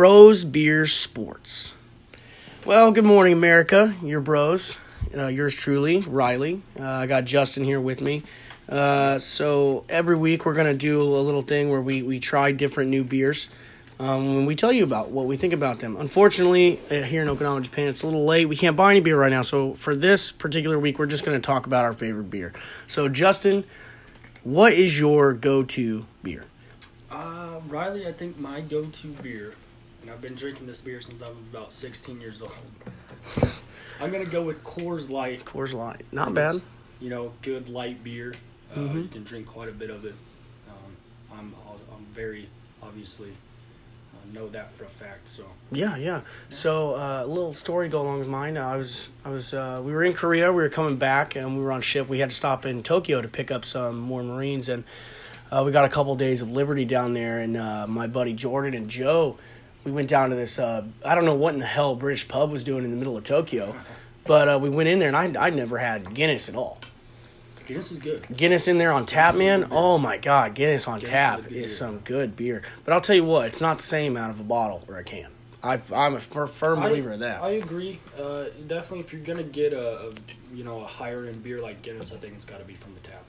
Bros Beer Sports. Well, good morning, America. Your bros. Uh, yours truly, Riley. Uh, I got Justin here with me. Uh, so every week we're gonna do a little thing where we, we try different new beers. Um, and we tell you about what we think about them. Unfortunately, uh, here in Okinawa, Japan, it's a little late. We can't buy any beer right now. So for this particular week, we're just gonna talk about our favorite beer. So Justin, what is your go-to beer? Uh, Riley, I think my go-to beer, and I've been drinking this beer since I was about 16 years old. I'm gonna go with Coors Light. Coors Light. Not And bad. it's, You know, good light beer. Uh, Mhm. You can drink quite a bit of it. Um, I'm I'm very obviously uh, know that for a fact. So Yeah, yeah. So uh, a little story to go along with mine. I was, I was, uh, we were in Korea. We were coming back, and we were on ship. We had to stop in Tokyo to pick up some more Marines, and uh, we got a couple days of liberty down there. And uh, my buddy Jordan and Joe, we went down to this. Uh, I don't know what in the hell British pub was doing in the middle of Tokyo, but uh, we went in there, and I, I never had Guinness at all. Guinness is good. Guinness in there on tap, man. Oh my God, Guinness on Guinness tap good is some good beer. But I'll tell you what, it's not the same out of a bottle or a can. I, I'm a firm believer I, of that. I agree. Uh, definitely, if you're gonna get a, a you know a higher end beer like Guinness, I think it's got to be from the tap.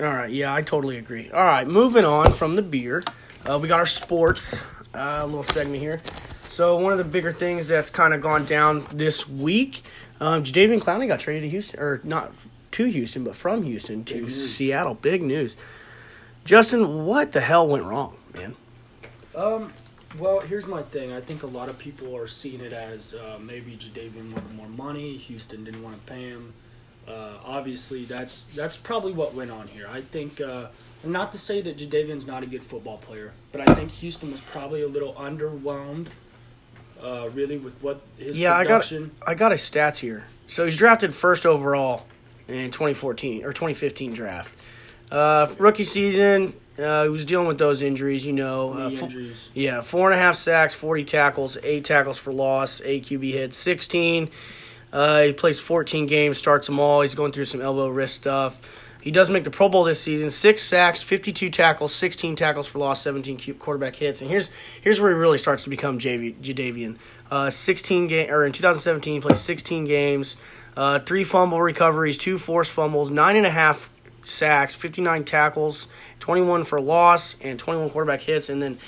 All right, yeah, I totally agree. All right, moving on from the beer, uh, we got our sports uh, little segment here. So one of the bigger things that's kind of gone down this week, um, Jadeveon Clowney got traded to Houston, or not to Houston, but from Houston to. Seattle. Big news. Justin, what the hell went wrong, man? Um, well, here's my thing. I think a lot of people are seeing it as uh, maybe Jadeveon wanted more money. Houston didn't want to pay him. Uh, obviously, that's that's probably what went on here. I think, uh, not to say that Jadeveon's not a good football player, but I think Houston was probably a little underwhelmed, uh, really, with what his Yeah, I got. I got his stats here. So he's drafted first overall in 2014 or 2015 draft. Uh, rookie season, uh, he was dealing with those injuries, you know. Uh, injuries. yeah, four and a half sacks, 40 tackles, eight tackles for loss, eight QB hits, 16. Uh, he plays 14 games, starts them all. He's going through some elbow wrist stuff. He does make the Pro Bowl this season. Six sacks, 52 tackles, 16 tackles for loss, 17 quarterback hits. And here's here's where he really starts to become JV, Jadeveon. Uh, 16 game or in 2017, he played 16 games, uh, three fumble recoveries, two forced fumbles, nine and a half sacks, 59 tackles, 21 for loss, and 21 quarterback hits. And then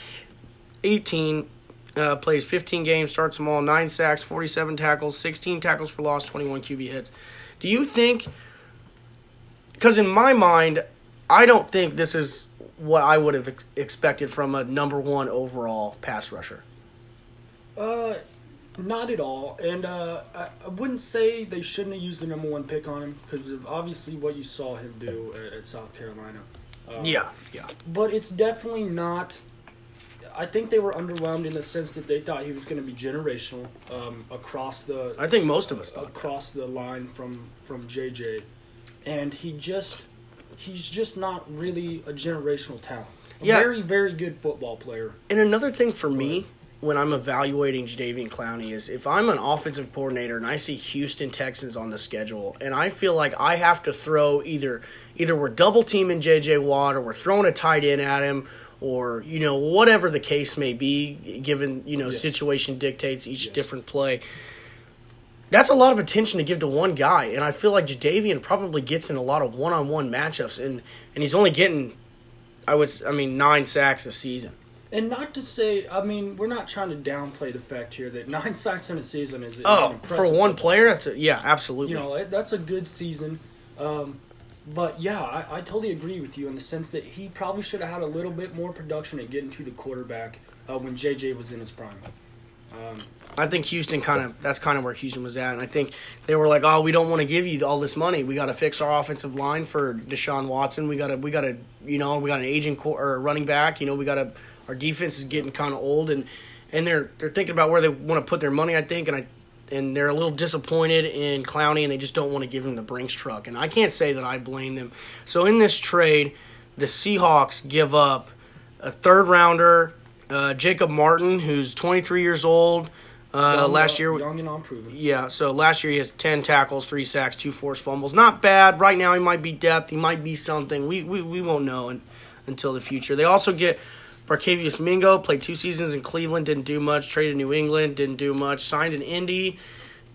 18 uh, plays 15 games, starts them all, nine sacks, 47 tackles, 16 tackles for loss, 21 QB hits. Do you think? Because in my mind, I don't think this is what I would have ex- expected from a number one overall pass rusher. Uh, not at all. And uh, I, I wouldn't say they shouldn't have used the number one pick on him because of obviously what you saw him do at, at South Carolina. Uh, Yeah, yeah. But it's definitely not. I think they were underwhelmed in the sense that they thought he was going to be generational um, across the I think most of us thought. that. across the line from from JJ, and he just he's just not really a generational talent. A Yeah. very very good football player. And another thing for me when I'm evaluating Jadeveon Clowney is if I'm an offensive coordinator and I see Houston Texans on the schedule and I feel like I have to throw either either we're double teaming JJ Watt or we're throwing a tight end at him or you know whatever the case may be given you know Yes. situation dictates each Yes. different play. That's a lot of attention to give to one guy, and I feel like Jadeveon probably gets in a lot of one-on-one matchups, and and he's only getting, I would, i mean, nine sacks a season. And not to say, I mean, we're not trying to downplay the fact here that nine sacks in a season is, is an Oh, impressive for one player, that's a, yeah, absolutely. you know that's a good season. Um, but yeah, I, I totally agree with you in the sense that he probably should have had a little bit more production at getting to the quarterback uh, when JJ was in his prime. Um, I think Houston kind of that's kind of where Houston was at, and I think they were like, "Oh, we don't want to give you all this money. We got to fix our offensive line for Deshaun Watson. We got to, we got to, you know, we got an aging co- or running back. You know, we got to. Our defense is getting kind of old, and and they're they're thinking about where they want to put their money. I think, and I and they're a little disappointed in Clowney, and they just don't want to give him the Brinks truck. And I can't say that I blame them. So in this trade, the Seahawks give up a third rounder, uh, Jacob Martin, who's 23 years old. Uh, young, last year, young and unproven. yeah, so last year he has 10 tackles, 3 sacks, 2 forced fumbles. Not bad. Right now he might be depth. He might be something. We we, we won't know un, until the future. They also get Barkevious Mingo played two seasons in Cleveland, didn't do much. Traded New England, didn't do much. Signed in Indy,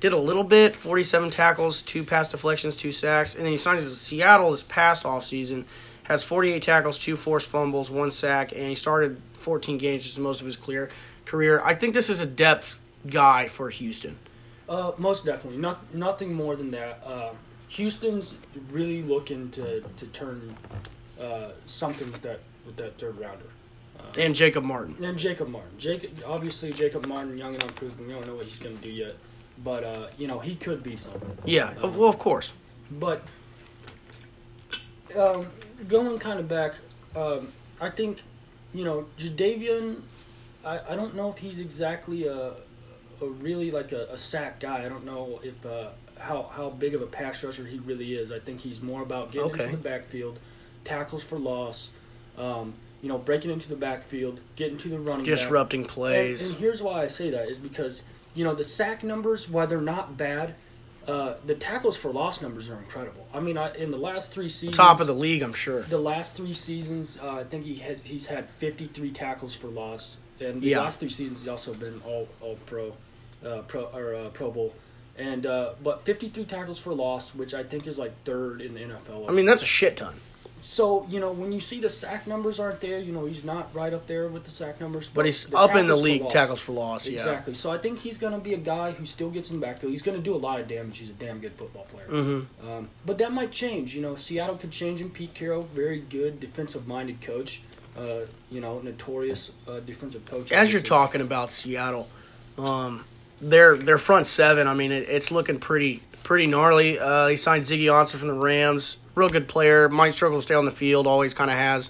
did a little bit. 47 tackles, two pass deflections, two sacks. And then he signs with Seattle this past offseason. Has 48 tackles, two forced fumbles, one sack, and he started 14 games, which is most of his clear career. I think this is a depth guy for Houston. Uh, most definitely, not nothing more than that. Uh, Houston's really looking to to turn uh, something with that with that third rounder. And Jacob Martin. And Jacob Martin. Jacob, obviously Jacob Martin, young and unproven. We don't know what he's going to do yet, but uh, you know he could be something. Yeah, well, of course. But um, going kind of back, um, I think you know Jadeveon. I, I don't know if he's exactly a a really like a, a sack guy. I don't know if uh, how how big of a pass rusher he really is. I think he's more about getting Okay. into the backfield, tackles for loss. Um, you know, breaking into the backfield, getting to the running back. Disrupting And, plays. and here's why I say that is because you know the sack numbers, while they're not bad, uh, the tackles for loss numbers are incredible. I mean, I, in the last three seasons, Top of the league, I'm sure. the last three seasons, uh, I think he had he's had 53 tackles for loss, and the Yeah. last three seasons he's also been all all pro, uh, pro or uh, Pro Bowl, and uh, but 53 tackles for loss, which I think is like third in the NFL. I mean, that's a shit ton. So you know when you see the sack numbers aren't there, you know he's not right up there with the sack numbers, But he's up in the league loss- tackles for loss. Yeah. Exactly. So I think he's going to be a guy who still gets in the backfield. He's going to do a lot of damage. He's a damn good football player. Mm-hmm. Um, but that might change. You know, Seattle could change him. Pete Carroll, very good defensive-minded coach. Uh, you know, notorious uh, defensive coach. As you're talking about Seattle, um, their their front seven. I mean, it, it's looking pretty pretty gnarly. Uh, he signed Ziggy Ansah from the Rams. Real good player. Might struggle to stay on the field. Always kind of has.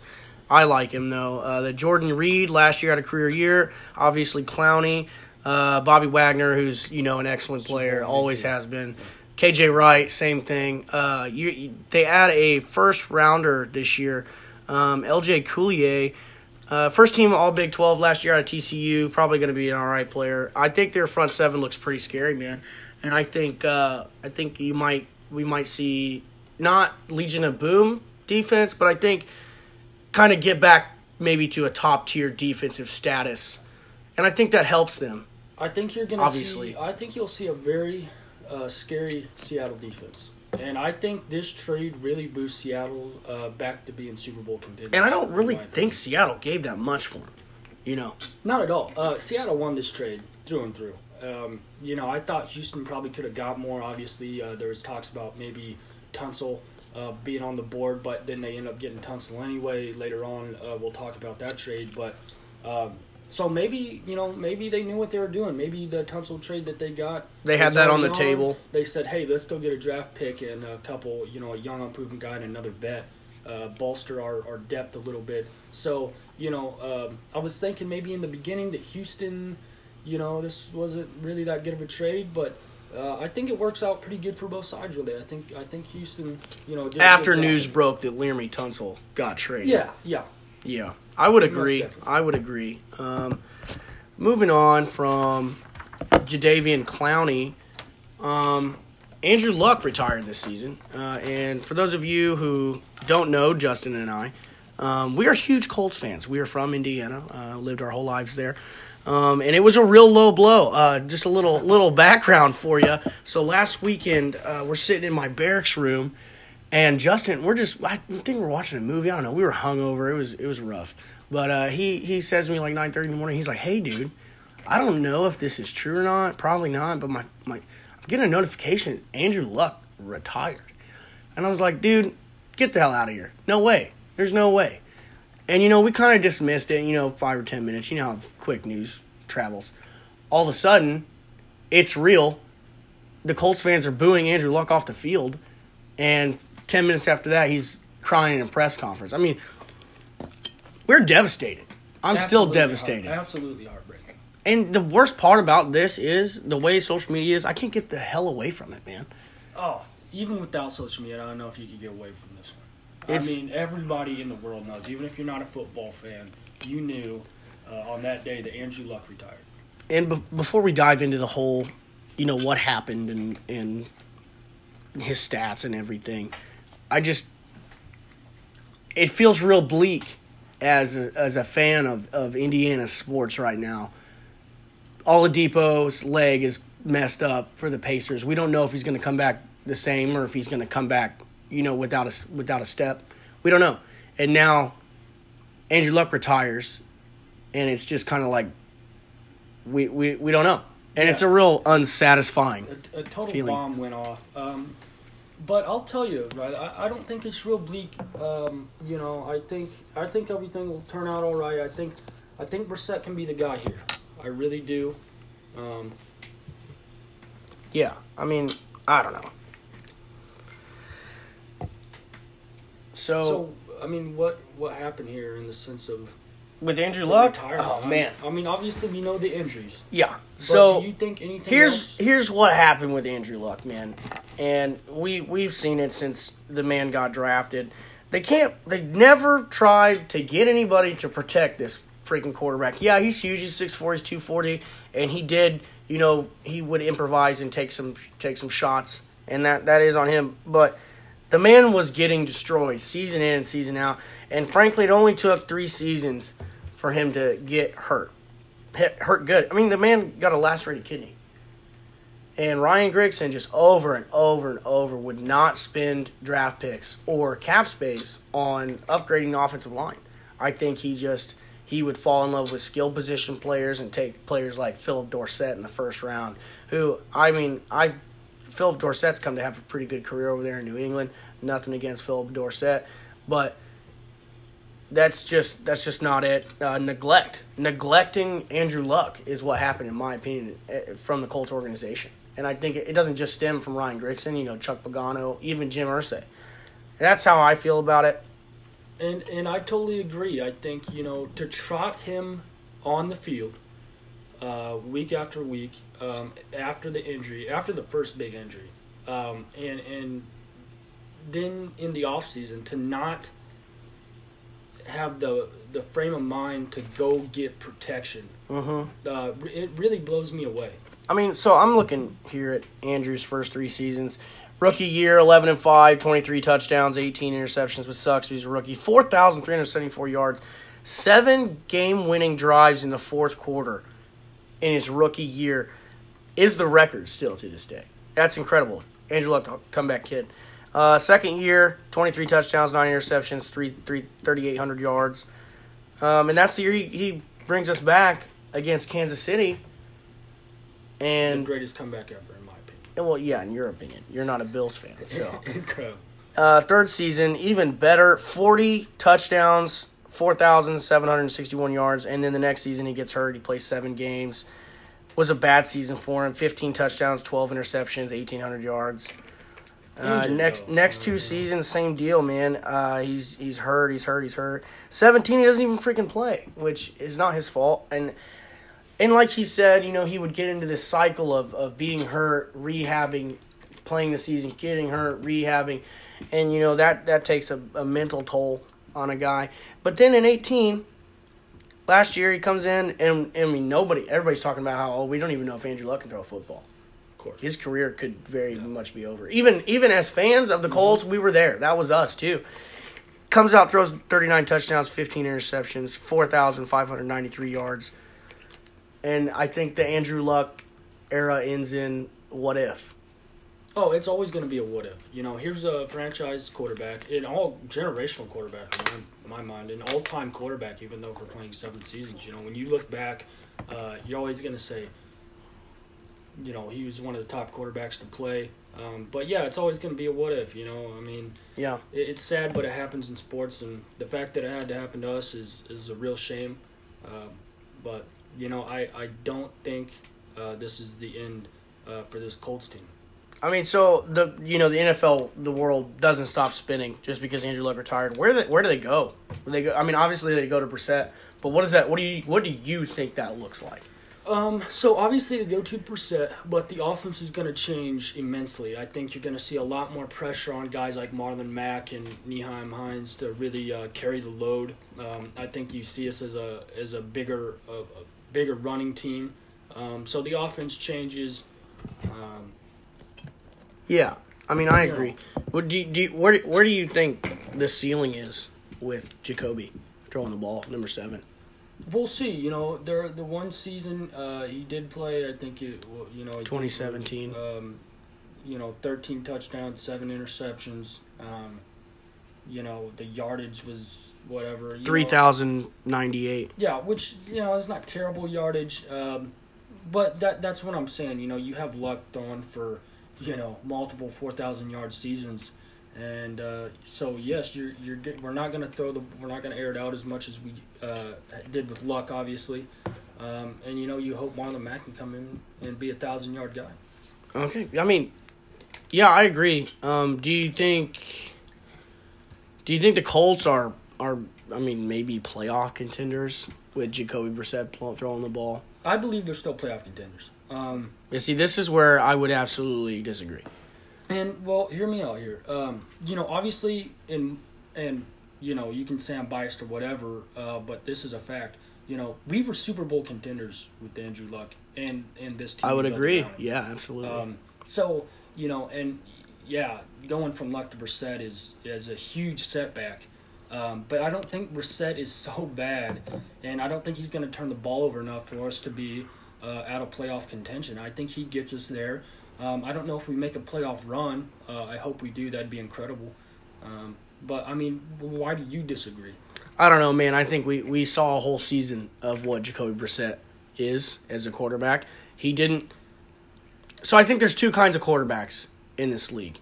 I like him though. Uh, the Jarran Reed last year had a career year. Obviously Clowney, uh, Bobby Wagner, who's you know an excellent player, always has been. KJ Wright, same thing. Uh, you, you- they add a first rounder this year. Um, LJ Collier, uh, first team All Big 12 last year out of TCU, probably going to be an all right player. I think their front seven looks pretty scary, man. And I think uh, I think you might we might see not Legion of Boom defense, but I think kind of get back maybe to a top tier defensive status, and I think that helps them. I think you're going to Obviously. see. I think you'll see a very uh, scary Seattle defense. And I think this trade really boosts Seattle uh, back to being Super Bowl contenders. And I don't really think Seattle gave that much for him. You know, Not at all. Uh, Seattle won this trade through and through. Um, you know, I thought Houston probably could have got more. Obviously, uh, there was talks about maybe Tunsil uh, being on the board, but then they end up getting Tunsil anyway. Later on, uh, we'll talk about that trade. But um, so maybe you know, maybe they knew what they were doing. Maybe the Tunsil trade that they got, They had that on the table. They said, "Hey, let's go get a draft pick and a couple, you know, a young unproven guy and another vet." uh, bolster our, our depth a little bit. So, you know, um, I was thinking maybe in the beginning that Houston, you know, this wasn't really that good of a trade, but uh, I think it works out pretty good for both sides. Really, I think I think Houston, you know, After news broke that Laremy Tunsil got traded. Yeah, yeah. Yeah, I would agree. I would agree. Um, moving on from Jadeveon Clowney, um, Andrew Luck retired this season. Uh, and for those of you who don't know, Justin and I, um, we are huge Colts fans. We are from Indiana, uh, lived our whole lives there. Um, and it was a real low blow. Uh, just a little little background for you. So last weekend, uh, we're sitting in my barracks room, and Justin, we're just I think we're watching a movie. I don't know. We were hungover. It was it was rough. But uh, he he says to me like nine thirty in the morning. He's like, "Hey, dude, I don't know if this is true or not. Probably not. But my my I'm getting a notification. Andrew Luck retired." And I was like, "Dude, get the hell out of here. No way. There's no way." And you know, we kind of dismissed it. You know, five or ten minutes. You know how quick news travels. All of a sudden, it's real. The Colts fans are booing Andrew Luck off the field, and ten minutes after that, he's crying in a press conference. I mean, we're devastated. I'm still devastated. heart- absolutely heartbreaking. And the worst part about this is the way social media is. I can't get the hell away from it, man. Oh, even without social media, I don't know if you could get away from this one. It's- I mean, everybody in the world knows. Even if you're not a football fan, you knew uh, on that day that Andrew Luck retired. And be- before we dive into the whole, you know, what happened and and his stats and everything, I just it feels real bleak as a, as a fan of, of Indiana sports right now, Oladipo's leg is messed up for the Pacers. We don't know if he's going to come back the same or if he's going to come back, you know, without a without a step. We don't know. And now Andrew Luck retires, and it's just kind of like we, we we don't know, and it's a real unsatisfying. a, a total feeling. bomb went off. Um, but I'll tell you, right? I, I don't think it's real bleak. Um, you know, I think I think everything will turn out all right. I think I think Brissett can be the guy here. I really do. Um, Yeah, I mean, I don't know. So, so I mean, what what happened here in the sense of with Andrew Luck, oh man, I mean, obviously we know the injuries. yeah. So do you think anything here's else? here's what happened with Andrew Luck, man, and we we've seen it since the man got drafted. They can't. They never tried to get anybody to protect this freaking quarterback. Yeah, he's huge. He's six four. He's two forty, and he did. You know, he would improvise and take some take some shots, and that that is on him. But the man was getting destroyed season in and season out, and frankly, it only took three seasons for him to get hurt. Hurt good. I mean, the man got a lacerated kidney. And Ryan Grigson just over and over and over would not spend draft picks or cap space on upgrading the offensive line. I think he just he would fall in love with skill position players and take players like Phillip Dorsett in the first round. Who I mean, I Phillip Dorsett's come to have a pretty good career over there in New England. Nothing against Phillip Dorsett, but that's just that's just not it. Uh, neglect, neglecting Andrew Luck is what happened, in my opinion, eh, from the Colts organization. And I think it, doesn't just stem from Ryan Grigson, you know, Chuck Pagano, even Jim Irsay. That's how I feel about it. And and I totally agree. I think you know to trot him on the field uh, week after week um, after the injury, after the first big injury, um, and and then in the off season to not have the the frame of mind to go get protection. Mm-hmm. Uh, it really blows me away. I mean, so I'm looking here at Andrew's first three seasons. Rookie year, 11 and 5, 23 touchdowns, 18 interceptions, but sucks. He's a rookie. 4,374 yards, seven game winning drives in the fourth quarter in his rookie year is the record still to this day. That's incredible. Andrew Luck, comeback kid. Uh, second year, 23 touchdowns, 9 interceptions, 3, 3, 3,800 yards. Um, and that's the year he, he brings us back against Kansas City. The And greatest comeback ever, in my opinion. well, yeah, in your opinion, you're not a Bills fan. So, uh, third season, even better, 40 touchdowns, 4,761 yards, and then the next season he gets hurt. He plays seven games. Was a bad season for him. 15 touchdowns, 12 interceptions, 1,800 yards. Uh, next next two seasons, same deal, man. Uh, he's he's hurt, he's hurt, he's hurt. Seventeen, he doesn't even freaking play, which is not his fault. And and like he said, you know, he would get into this cycle of, of being hurt, rehabbing, playing the season, getting hurt, rehabbing, and you know that that takes a, a mental toll on a guy. But then in eighteen, last year he comes in and, and I mean nobody, everybody's talking about how oh we don't even know if Andrew Luck can throw a football course. his career could very much be over. Even even as fans of the Mm-hmm. Colts, we were there. That was us too. Comes out, throws 39 touchdowns, 15 interceptions, 4,593 yards. And I think the Andrew Luck era ends in what if? Oh, it's always going to be a what if. You know, here's a franchise quarterback, an all generational quarterback in my, my mind, an all time quarterback, even though for playing seven seasons. You know, when you look back, uh, you're always going to say, you know, he was one of the top quarterbacks to play. Um, but yeah, it's always going to be a what if. You know, I mean, Yeah. it, it's sad, but it happens in sports, and the fact that it had to happen to us is is a real shame. Uh, but you know, I I don't think uh, this is the end uh, for this Colts team. I mean, so the you know the NFL, the world doesn't stop spinning just because Andrew Luck retired. Where do they, where do they go? Do they go? I mean, obviously they go to Brissett, but what is that? What do you what do you think that looks like? Um, so obviously the go to percent, but the offense is going to change immensely. I think you're going to see a lot more pressure on guys like Marlon Mack and Nyheim Hines to really uh, carry the load. Um, I think you see us as a as a bigger a, a bigger running team. Um, so the offense changes. Um, Yeah, I mean, I agree. What do you, do you, where where do you think the ceiling is with Jacoby? throwing the ball, number seven. We'll see. You know, there the one season uh, he did play. I think it. You know, I think it was, 2017. Um, you know, thirteen touchdowns, seven interceptions. Um, you know, the yardage was whatever. you Three thousand ninety-eight. Yeah, which you know is not terrible yardage, um, but that that's what I'm saying. You know, you have luck throwing for you know multiple four thousand yard seasons, and uh, so yes, you're you're get, we're not gonna throw the we're not gonna air it out as much as we uh, did with luck, obviously, um, and you know you hope Marlon Mack can come in and be a thousand yard guy. Okay, I mean, yeah, I agree. Um, do you think? Do you think the Colts are are? I mean, maybe playoff contenders with Jacoby Brissett throwing the ball. I believe they're still playoff contenders. Um, You see, this is where I would absolutely disagree. And well, hear me out here. Um, you know, obviously, in and you know, you can say I'm biased or whatever, uh, but this is a fact. You know, we were Super Bowl contenders with Andrew Luck and and this team. I would agree. County. Yeah, absolutely. Um, so you know, and yeah, going from Luck to Brissett is is a huge setback. Um, but I don't think Brissett is so bad, and I don't think he's going to turn the ball over enough for us to be uh, out of playoff contention. I think he gets us there. Um, I don't know if we make a playoff run. Uh, I hope we do. That'd be incredible. Um, but I mean, why do you disagree? I don't know, man. I think we, we saw a whole season of what Jacoby Brissett is as a quarterback. He didn't. So I think there's two kinds of quarterbacks in this league.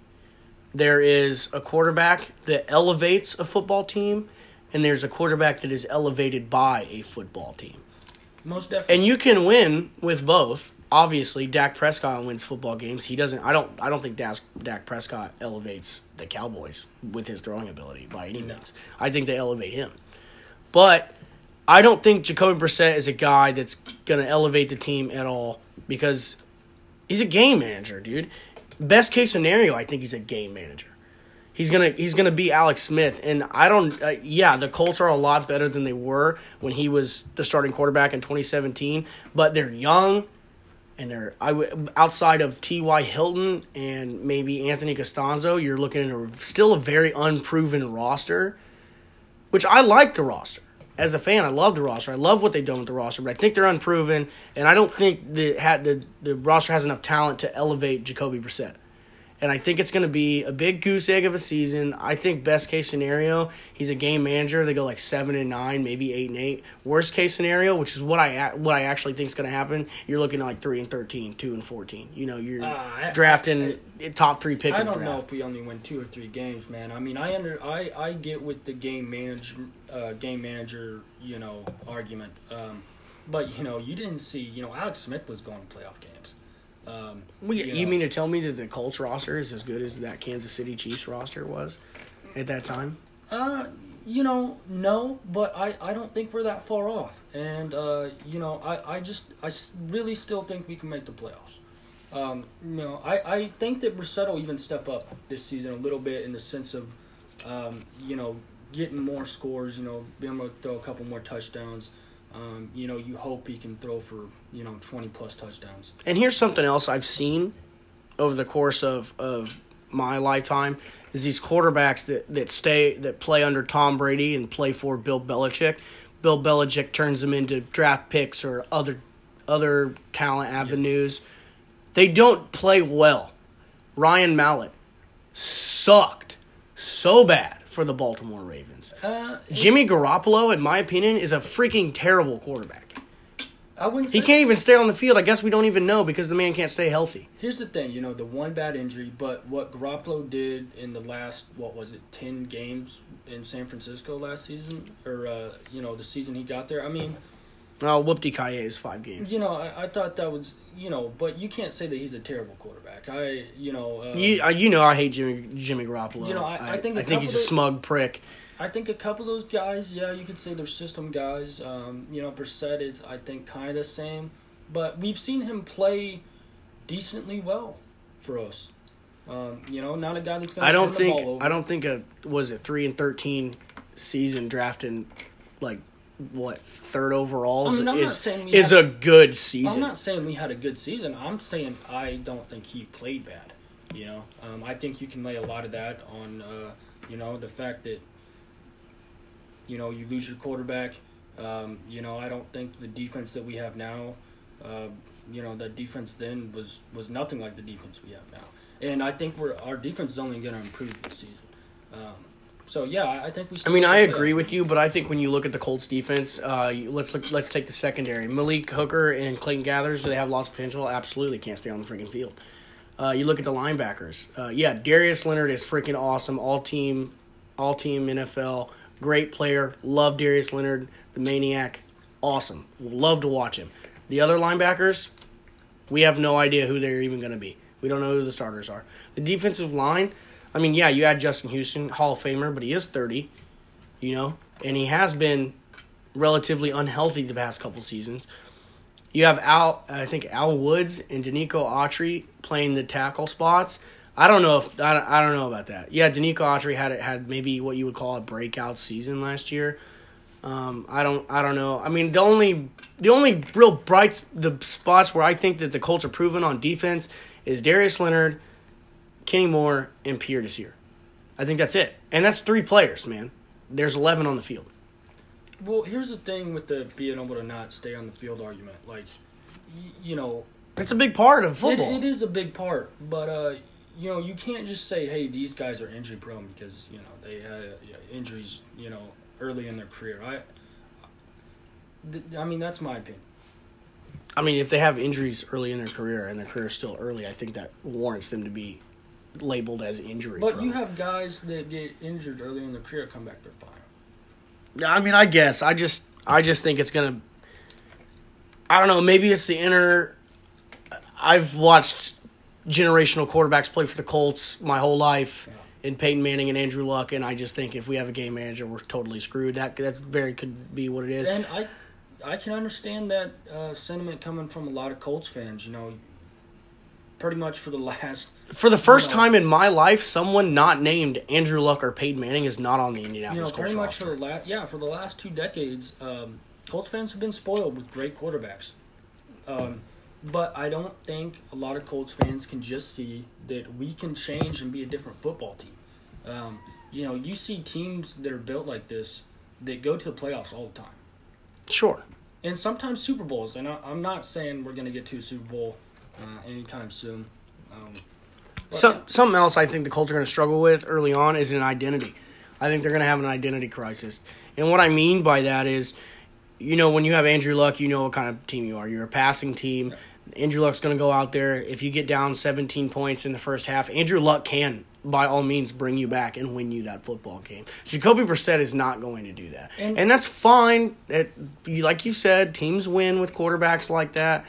There is a quarterback that elevates a football team, and there's a quarterback that is elevated by a football team. Most definitely. And you can win with both. Obviously, Dak Prescott wins football games. He doesn't. I don't. I don't think Dak, Dak Prescott elevates the Cowboys with his throwing ability by any No. means. I think they elevate him, but I don't think Jacoby Brissett is a guy that's gonna elevate the team at all because he's a game manager, dude. Best case scenario, I think he's a game manager. He's gonna he's gonna be Alex Smith, and I don't. Uh, yeah, the Colts are a lot better than they were when he was the starting quarterback in 2017. But they're young, and they're I would outside of T.Y. Hilton and maybe Anthony Castonzo, you're looking at a, still a very unproven roster, which I like the roster. As a fan, I love the roster. I love what they've done with the roster, but I think they're unproven, and I don't think the the the roster has enough talent to elevate Jacoby Brissett and I think it's going to be a big goose egg of a season. I think best case scenario, he's a game manager. They go like seven and nine, maybe eight and eight. Worst case scenario, which is what I what I actually think is going to happen, you're looking at like three and 13, 2 and fourteen. You know, you're Uh, I- drafting top three pick I don't know if we only win two or three games, man. I mean, I under I, I get with the game manager uh, game manager you know argument, um, but you know you didn't see you know Alex Smith was going to playoff games. Um, Well, you, you you mean to tell me that the Colts roster is as good as that Kansas City Chiefs roster was at that time? Uh, you know, no, but I, I don't think we're that far off. And, uh, you know, I, I just, I really still think we can make the playoffs. Um, you know, I, I think that Brissett will even step up this season a little bit in the sense of, um, you know, getting more scores, you know, being able to throw a couple more touchdowns. Um, you know, you hope he can throw for, you know, 20 plus touchdowns. And here's something else I've seen over the course of, of my lifetime is these quarterbacks that, that stay that play under Tom Brady and play for Bill Belichick. Bill Belichick turns them into draft picks or other other talent avenues. They don't play well. Ryan Mallett sucked so bad for the Baltimore Ravens. Uh, Jimmy Garoppolo, in my opinion, is a freaking terrible quarterback. I wouldn't He can't even stay on the field. I guess we don't even know because the man can't stay healthy. Here's the thing, you know, the one bad injury, but what Garoppolo did in the last, what was it, 10 games in San Francisco last season, or, uh, you know, the season he got there, I mean, Oh, whoopty kaye is five games. you know, I, I thought that was, you know, but you can't say that he's a terrible quarterback. I, you know, uh, You, uh, you know I hate Jimmy Jimmy Garoppolo. You know, I- I think a I think he's a couple smug prick. I think a couple of those guys, yeah, you could say they're system guys. Um, you know, Brissett is, I think, kind of the same, but we've seen him play decently well for us. Um, you know, not a guy that's going to I don't think. I don't think a was it three and thirteen season drafting like what third overall I mean, is is have- a good season. I'm not saying we had a good season. I'm saying I don't think he played bad. You know, um, I think you can lay a lot of that on, uh, you know, the fact that you know, you lose your quarterback. Um, you know, I don't think the defense that we have now, uh, you know, that defense then was was nothing like the defense we have now. And I think we're our defense is only going to improve this season. Um, so yeah, I think we. I mean, I agree with you, but I think when you look at the Colts defense, uh, let's look, let's take the secondary. Malik Hooker and Clayton Geathers, do they have lots of potential? Absolutely, can't stay on the freaking field. Uh, you look at the linebackers. Uh, yeah, Darius Leonard is freaking awesome. All team, all team NFL, great player. Love Darius Leonard, the maniac. Awesome. Love to watch him. The other linebackers, we have no idea who they're even going to be. We don't know who the starters are. The defensive line, I mean, yeah, you had Justin Houston, Hall of Famer, but he is 30, you know, and he has been relatively unhealthy the past couple seasons. You have Al, I think Al Woods and Denico Autry playing the tackle spots. I don't know if I I don't know about that. Yeah, Denico Autry had had maybe what you would call a breakout season last year. Um, I don't I don't know. I mean, the only the only real bright the spots where I think that the Colts are proven on defense is Darius Leonard, Kenny Moore, and Pierre Desir. I think that's it, and that's three players, man. There's eleven on the field. Well, here's the thing with the being able to not stay on the field argument. Like, y- you know, It's a big part of it, football. it is a big part, but uh, you know, you can't just say, "Hey, these guys are injury prone" because you know they had injuries, you know, early in their career. I, th- I mean, that's my opinion. I mean, if they have injuries early in their career and their career is still early, I think that warrants them to be labeled as injury. But prone. you have guys that get injured early in their career, come back, they're fine. I mean, I guess I just I just think it's gonna. I don't know. Maybe it's the inner. I've watched generational quarterbacks play for the Colts my whole life, in Peyton Manning and Andrew Luck, and I just think if we have a game manager, we're totally screwed. That that very could be what it is. And I, I can understand that uh, sentiment coming from a lot of Colts fans. You know, pretty much for the last For the first No. time in my life, someone not named Andrew Luck or Peyton Manning is not on the you know, Indianapolis Colts pretty much for roster. the last yeah for the last two decades, um, Colts fans have been spoiled with great quarterbacks. Um, but I don't think a lot of Colts fans can just see that we can change and be a different football team. Um, you know, you see teams that are built like this that go to the playoffs all the time, Sure. and sometimes Super Bowls. And I, I'm not saying we're going to get to a Super Bowl uh, anytime soon. Um, Some, something else I think the Colts are going to struggle with early on is an identity. I think they're going to have an identity crisis. And what I mean by that is, you know, when you have Andrew Luck, you know what kind of team you are. You're a passing team. Andrew Luck's going to go out there. If you get down 17 points in the first half, Andrew Luck can, by all means, bring you back and win you that football game. Jacoby Brissett is not going to do that. And- And, that's fine. That, like you said, teams win with quarterbacks like that.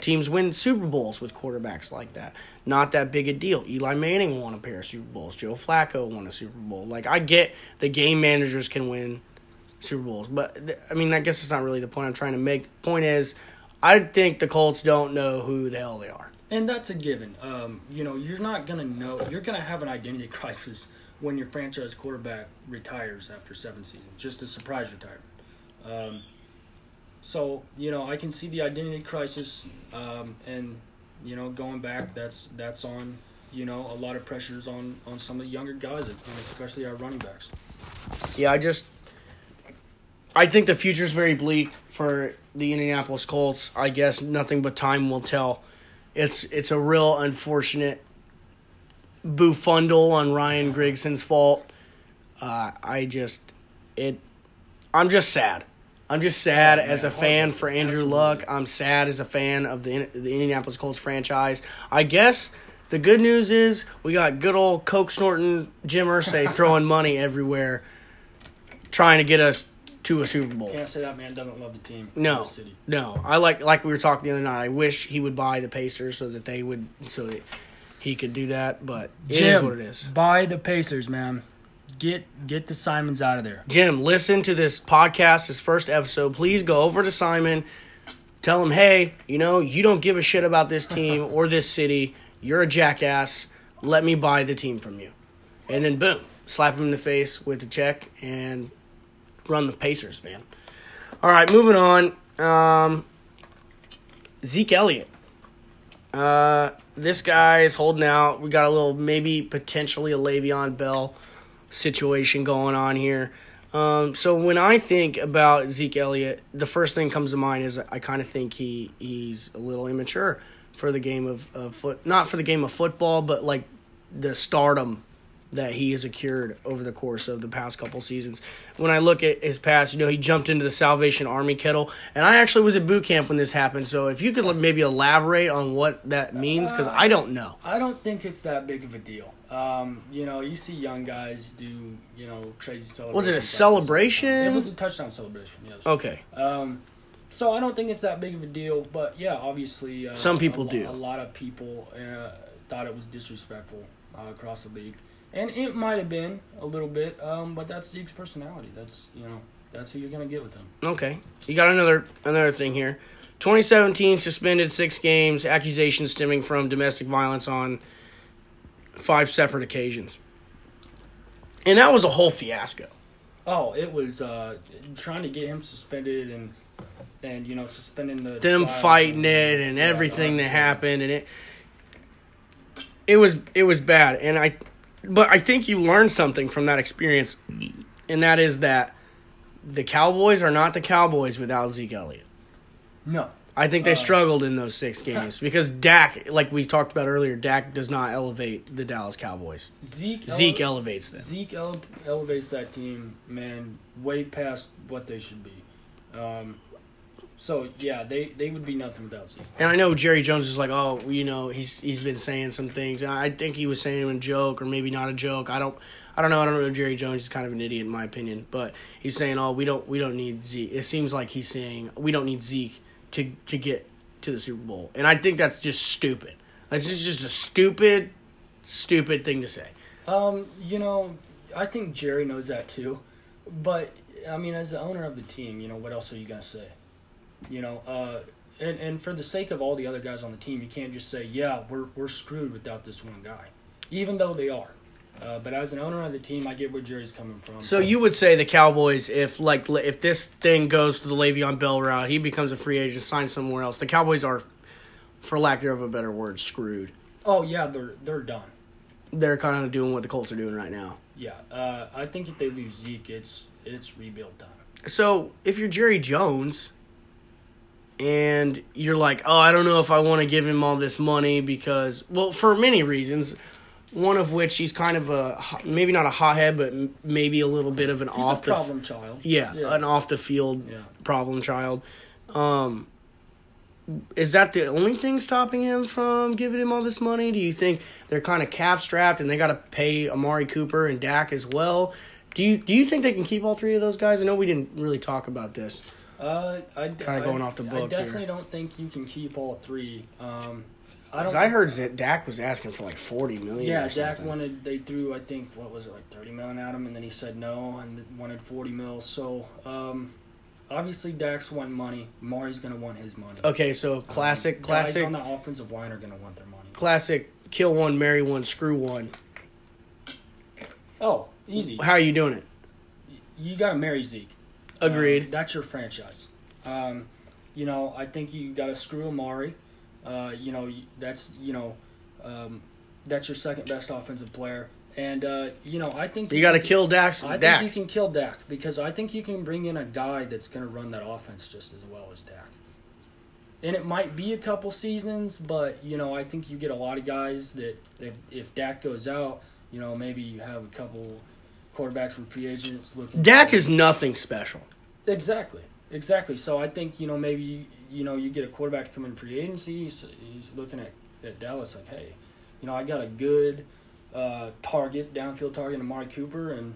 Teams win Super Bowls with quarterbacks like that. Not that big a deal. Eli Manning won a pair of Super Bowls. Joe Flacco won a Super Bowl. Like I get the game managers can win Super Bowls, but th- I mean I guess it's not really the point I'm trying to make. The point is, I think the Colts don't know who the hell they are. And that's a given. Um, you know, you're not gonna know. You're gonna have an identity crisis when your franchise quarterback retires after seven seasons, just a surprise retirement. Um, so you know, I can see the identity crisis, um, and you know, going back, that's that's on you know a lot of pressures on on some of the younger guys, and especially our running backs. Yeah, I just I think the future is very bleak for the Indianapolis Colts. I guess nothing but time will tell. It's it's a real unfortunate boofundle on Ryan Grigson's fault. Uh, I just it I'm just sad. I'm just sad Oh, as a fan for Andrew Absolutely. Luck. I'm sad as a fan of the the Indianapolis Colts franchise. I guess the good news is we got good old Coke snorting Jim Irsay throwing money everywhere, trying to get us to a Super Bowl. Can't say that man doesn't love the team. No, the city. no. I like like we were talking the other night. I wish he would buy the Pacers so that they would so that he could do that. But it is what it is. buy the Pacers, man. Get get the Simons out of there. Jim, listen to this podcast, this first episode. Please go over to Simon. Tell him, hey, you know, you don't give a shit about this team or this city. You're a jackass. Let me buy the team from you. And then, boom, slap him in the face with the check and run the Pacers, man. All right, moving on. Um, Zeke Elliott. Uh, this guy is holding out. We got a little, maybe potentially a Le'Veon Bell situation going on here. Um, so when I think about Zeke Elliott, the first thing comes to mind is I kind of think he he's a little immature for the game of, of foot, not for the game of football, but like the stardom that he has accrued over the course of the past couple seasons. When I look at his past, you know, he jumped into the Salvation Army kettle, and I actually was at boot camp when this happened. So if you could maybe elaborate on what that means, because I don't know. I don't think it's that big of a deal. Um, you know, you see young guys do, you know, crazy celebrations. Was it a celebration? It was a touchdown celebration. Yes. Okay. Um, so I don't think it's that big of a deal, but yeah, obviously, uh, Some people a, do. A lot of people uh, thought it was disrespectful uh, across the league, and it might have been a little bit, um, but that's Zeke's personality. That's you know, that's who you're gonna get with him. Okay. You got another another thing here. 2017 suspended six games, accusations stemming from domestic violence on five separate occasions. And that was a whole fiasco. Oh, it was uh, trying to get him suspended and and you know suspending the Them fighting it and yeah, everything that happened and it it was it was bad and I but I think you learned something from that experience and that is that the Cowboys are not the Cowboys without Zeke Elliott. No, I think they Uh, struggled in those six games because Dak, like we talked about earlier, Dak does not elevate the Dallas Cowboys. Zeke ele- Zeke elevates them. Zeke ele- elevates that team, man, way past what they should be. Um, so yeah, they, they would be nothing without Zeke. And I know Jerry Jones is like, oh, you know, he's he's been saying some things. And I think he was saying them in joke or maybe not a joke. I don't, I don't know. I don't know. Jerry Jones is kind of an idiot in my opinion, but he's saying, oh, we don't we don't need Zeke. It seems like he's saying we don't need Zeke to to get to the Super Bowl, and I think that's just stupid. That's just just a stupid, stupid thing to say. Um, you know, I think Jerry knows that too, but I mean, as the owner of the team, you know, what else are you gonna say? You know, uh, and and for the sake of all the other guys on the team, you can't just say, yeah, we're we're screwed without this one guy, even though they are. Uh, but as an owner of the team, I get where Jerry's coming from. So you would say the Cowboys, if like if this thing goes to the Le'Veon Bell route, he becomes a free agent, signs somewhere else. The Cowboys are, for lack of a better word, screwed. Oh yeah, they're they're done. They're kind of doing what the Colts are doing right now. Yeah, uh, I think if they lose Zeke, it's it's rebuild time. So if you're Jerry Jones, and you're like, oh, I don't know if I want to give him all this money because, well, for many reasons. One of which he's kind of a maybe not a hothead, but maybe a little bit of an He's off a the problem child. yeah, Yeah. an off the field Yeah. problem child. Um, is that the only thing stopping him from giving him all this money? Do you think they're kind of cap strapped and they got to pay Amari Cooper and Dak as well? Do you do you think they can keep all three of those guys? I know we didn't really talk about this. Uh, I Kinda going off the book. I definitely here. don't think you can keep all three. Um, I. I heard that Dak was asking for like forty million. Yeah, Dak wanted. They threw, I think, what was it, like thirty million at him, and then he said no, and wanted forty mil. So, um, obviously, Dak's want money. Mari's gonna want his money. Okay, so classic, Um, classic, Guys on the offensive line are gonna want their money. classic. Kill one, marry one, screw one. Oh, easy. How are you doing it? You gotta marry Zeke. Agreed. Um, that's your franchise. Um, you know, I think you got to screw Amari. Uh, you know, that's you know, um, that's your second best offensive player, and uh, you know, I think you got to kill Dak's I Dak. think you can kill Dak because I think you can bring in a guy that's going to run that offense just as well as Dak. And it might be a couple seasons, but you know, I think you get a lot of guys that if, if Dak goes out, you know, maybe you have a couple quarterbacks from free agents looking. Dak is nothing special. Exactly. Exactly. So I think you know maybe you know you get a quarterback to come in free agency. He's, he's looking at, at Dallas like, hey, you know I got a good uh, target, downfield target, in Amari Cooper, and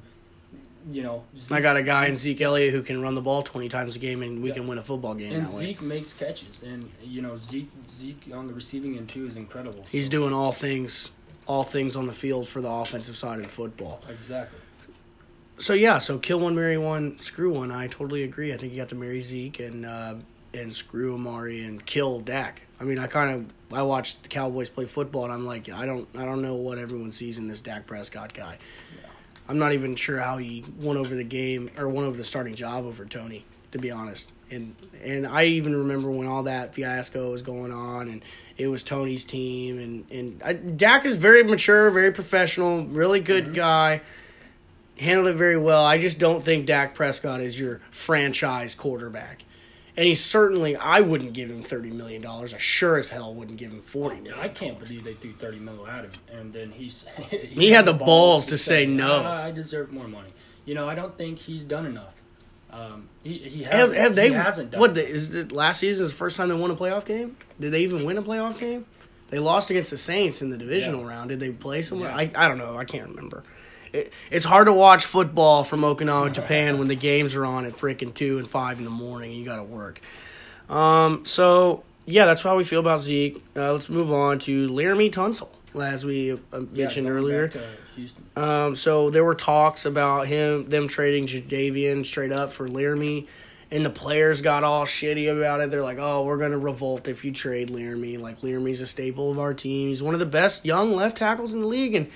you know I got a guy in Zeke, Zeke Elliott who can run the ball twenty times a game, and we Yeah. can win a football game and that way. Zeke makes catches, and you know Zeke Zeke on the receiving end too is incredible. He's So- doing all things, all things on the field for the offensive side of the football. exactly. So yeah, so kill one, marry one, screw one. I totally agree. I think you got to marry Zeke and uh, and screw Amari and kill Dak. I mean, I kind of I watched the Cowboys play football, and I'm like, I don't I don't know what everyone sees in this Dak Prescott guy. I'm not even sure how he won over the game or won over the starting job over Tony, to be honest. And and I even remember when all that fiasco was going on, and it was Tony's team, and and I, Dak is very mature, very professional, really good guy. Handled it very well. I just don't think Dak Prescott is your franchise quarterback. And he certainly, I wouldn't give him thirty million dollars. I sure as hell wouldn't give him forty million. I can't believe they threw thirty mil at him, and then he's he, had the balls to say no. I, I deserve more money. You know, I don't think he's done enough. Um, he he hasn't, have they? he hasn't done. what the, is the last season? Is the first time they won a playoff game? Did they even win a playoff game? They lost against the Saints in the divisional Yeah. round. Did they play somewhere? Yeah. I I don't know. I can't remember. It, it's hard to watch football from Okinawa, Japan, when the games are on at freaking two and five in the morning and you got to work. Um. So yeah, that's how we feel about Zeke. Uh, let's move on to Laremy Tunsil, as we uh, mentioned going earlier. back to Houston. Um, so there were talks about him, them trading Jadeveon straight up for Laremy, and the players got all shitty about it. They're like, "Oh, we're gonna revolt if you trade Laremy. Like Laremy's a staple of our team. He's one of the best young left tackles in the league." And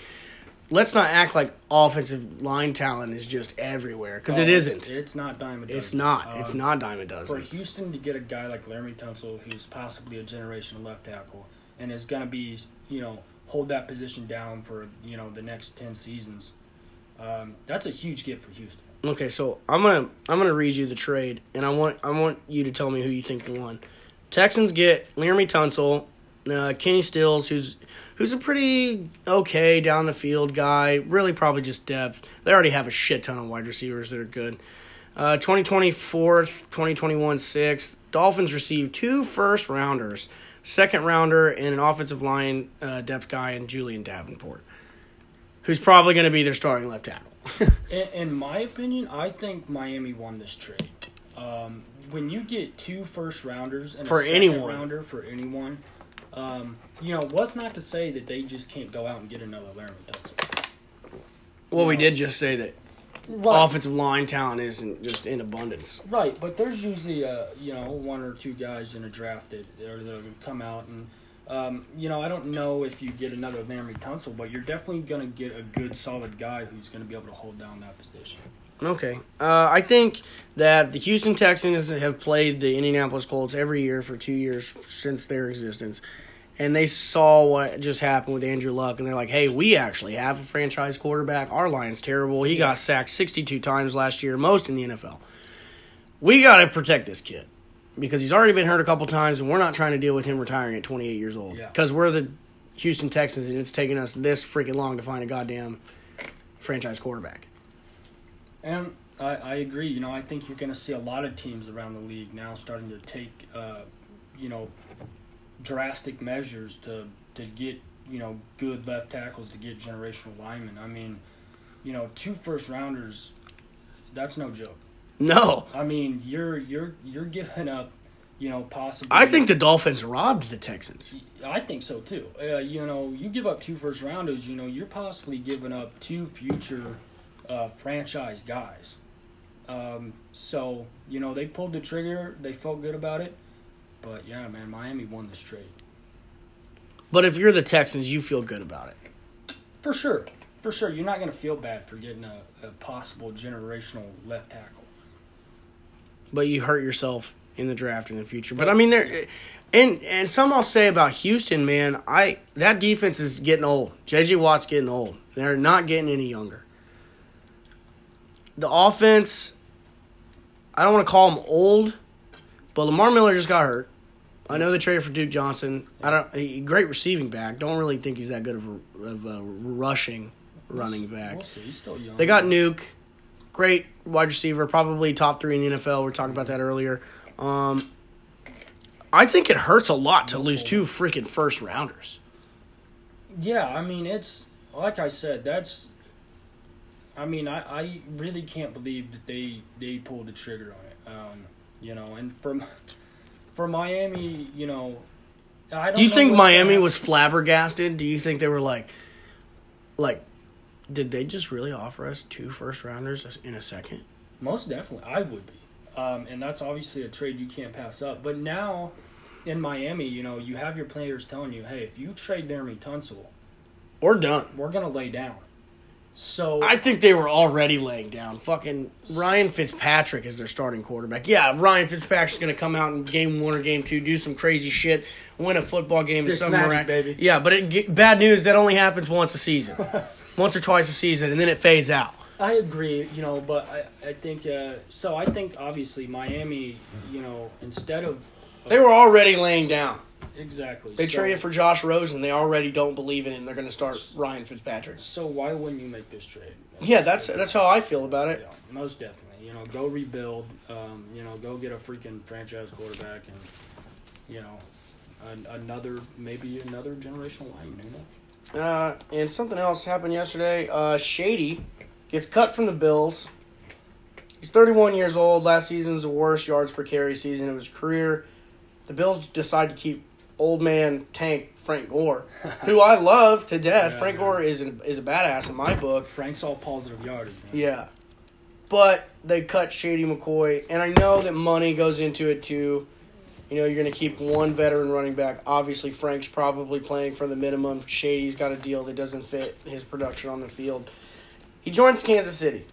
let's not act like offensive line talent is just everywhere because Oh, it's- isn't. It's not dime a dozen. It's not. It's Um, not dime a For. Houston to get a guy like Laremy Tunsil, who's possibly a generational left tackle, and is going to be, you know, hold that position down for you know the next ten seasons, um, that's a huge get for Houston. Okay, so I'm gonna I'm gonna read you the trade, and I want I want you to tell me who you think won. Texans get Laremy Tunsil, uh, Kenny Stills, who's who's a pretty okay down the field guy. Really, probably just depth. They already have a shit ton of wide receivers that are good. Uh, 2024, 2021 sixth. Dolphins received two first rounders, second rounder, and an offensive line uh, depth guy in Julian Davenport, who's probably going to be their starting left tackle. In, in my opinion, I think Miami won this trade. Um, when you get two first rounders and For a second anyone. rounder for anyone, um, you know what's not to say that they just can't go out and get another Laremy Tunsil. Well, we did just say that Right. offensive line talent isn't just in abundance. Right, but there's usually uh, you know one or two guys in a draft that are that come out and um, you know I don't know if you get another Laremy Tunsil, but you're definitely gonna get a good solid guy who's gonna be able to hold down that position. Okay. Uh, I think that the Houston Texans have played the Indianapolis Colts every year for two years since their existence. And they saw what just happened with Andrew Luck, and they're like, hey, we actually have a franchise quarterback. Our line's terrible. He got sacked 62 times last year, most in the NFL. We got to protect this kid because he's already been hurt a couple times, and we're not trying to deal with him retiring at 28 years old. Yeah. Because we're the Houston Texans, and it's taken us this freaking long to find a goddamn franchise quarterback. And I, I agree. You know, I think you're going to see a lot of teams around the league now starting to take, uh, you know, drastic measures to to get you know good left tackles to get generational linemen. I mean, you know, two first rounders. That's no joke. No. I mean, you're you're you're giving up, you know, possibly. I think the Dolphins robbed the Texans. I think so too. Uh, you know, you give up two first rounders. You know, you're possibly giving up two future uh, franchise guys. Um, so you know, they pulled the trigger. They felt good about it. But yeah, man, Miami won this trade But if you're the Texans, you feel good about it. for sure. For sure, you're not going to feel bad for getting a, a possible generational left tackle. But you hurt yourself in the draft in the future. But I mean, there, and and some I'll say about Houston, man. I that defense is getting old. JJ Watt's getting old. They're not getting any younger. The offense, I don't want to call him old, but Lamar Miller just got hurt. I know they traded for Duke Johnson. I don't. He, great receiving back. Don't really think he's that good of a, of a rushing running back. We'll. He's still young. They got Nuke, great wide receiver, probably top three in the NFL. We are talking about that earlier. Um, I think it hurts a lot to lose two freaking first rounders. Yeah, I mean it's like I said. That's. I mean, I, I really can't believe that they they pulled the trigger on it. Um, you know, and from for Miami, you know, I don't. Do you think Miami was flabbergasted? Do you think they were like, like, did they just really offer us two first rounders in a second? Most definitely, I would be. Um, and that's obviously a trade you can't pass up. But now, in Miami, you know, you have your players telling you, "Hey, if you trade Laremy Tunsil, we're done? we're gonna lay down." So I think they were already laying down. Fucking Ryan Fitzpatrick is their starting quarterback. Yeah, Ryan Fitzpatrick's going to come out in game one or game two, do some crazy shit, win a football game, Fitz magic, mirac- baby. Yeah, but it, bad news that only happens once a season, once or twice a season, and then it fades out. I agree, you know, but I, I think uh, so. I think obviously Miami, you know, instead of They were already laying down. Exactly They so, traded for Josh Rosen. They already don't believe in him. And they're going to start Ryan Fitzpatrick. So why wouldn't you make this trade? Yeah, that's that's how I feel about it. Yeah, most definitely. You know, go rebuild. Um, you know, go get a freaking franchise quarterback, and you know, an, another maybe another generational lineman. You know? Uh, and something else happened yesterday. Uh, Shady gets cut from the Bills. He's 31 years old. Last season's the worst yards per carry season of his career. The Bills decide to keep old man tank Frank Gore, who I love to death. Yeah, Frank man. Gore is a, is a badass in my book. Frank's all positive yardage. Man. Yeah. But they cut Shady McCoy, and I know that money goes into it too. You know, you're going to keep one veteran running back. Obviously, Frank's probably playing for the minimum. Shady's got a deal that doesn't fit his production on the field. He joins Kansas City,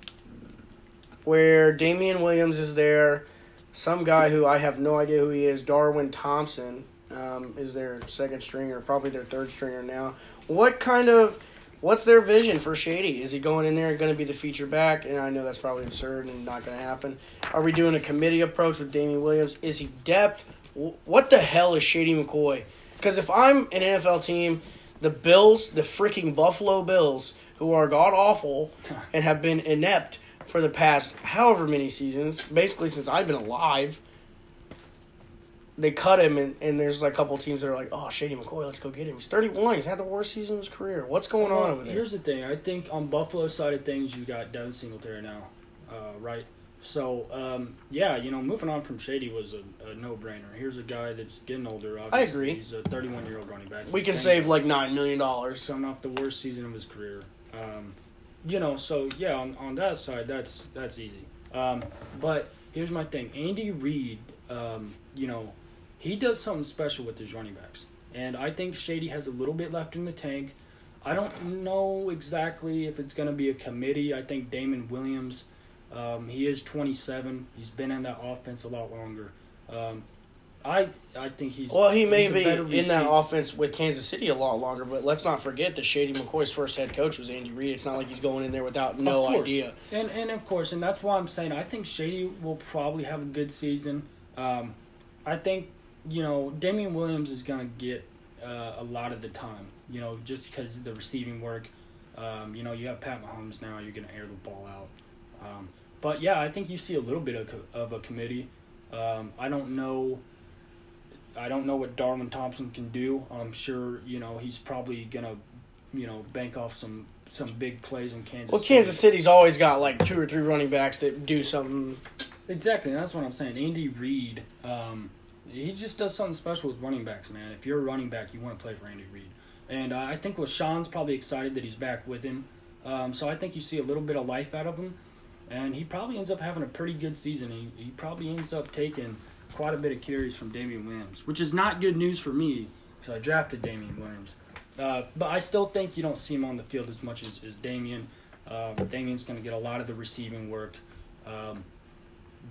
where Damien Williams is there. Some guy who I have no idea who he is, Darwin Thompson, um, is their second stringer, probably their third stringer now. What kind of What's their vision for Shady? Is he going in there going to be the feature back? And I know that's probably absurd and not going to happen. Are we doing a committee approach with Damien Williams? Is he depth? What the hell is Shady McCoy? Because if I'm an NFL team, the Bills, the freaking Buffalo Bills, who are god awful and have been inept for the past however many seasons, basically since I've been alive, they cut him, and, and there's like a couple teams that are like, oh, Shady McCoy, let's go get him. He's 31. He's had the worst season of his career. What's going on over there? Here's the thing. I think on Buffalo side of things, you got Devin Singletary now, uh, right? So um, yeah, you know, moving on from Shady was a, a no-brainer. Here's a guy that's getting older. Obviously. I agree. He's a 31-year-old running back. we can save like $9 million. coming off the worst season of his career. Um, you know, so yeah, on, on that side, that's that's easy. Um, but here's my thing: Andy Reid, um, you know, he does something special with his running backs, and I think Shady has a little bit left in the tank. I don't know exactly if it's going to be a committee. I think Damon Williams, um, he is 27. He's been in that offense a lot longer. Um, I I think he's Well, he may be in that offense with Kansas City a lot longer, but let's not forget that Shady McCoy's first head coach was Andy Reid. It's not like he's going in there without no idea. And and of course, and that's why I'm saying I think Shady will probably have a good season. Um, I think you know Damien Williams is gonna get uh, a lot of the time. You know, just because of the receiving work. Um, you know, you have Pat Mahomes now. You're gonna air the ball out. Um, but yeah, I think you see a little bit of, co- of a committee. Um, I don't know. I don't know what Darwin Thompson can do. I'm sure you know he's probably gonna, you know, bank off some some big plays in Kansas. Well, City. Kansas City's always got like two or three running backs that do something. Exactly, that's what I'm saying. Andy Reid, um, he just does something special with running backs, man. If you're a running back, you want to play for Andy Reid. And uh, I think LeSean's probably excited that he's back with him. Um, so I think you see a little bit of life out of him. And he probably ends up having a pretty good season. He, he probably ends up taking quite a bit of carries from Damien Williams, which is not good news for me because I drafted Damien Williams. Uh, but I still think you don't see him on the field as much as, as Damien. Uh, Damien's going to get a lot of the receiving work. Um,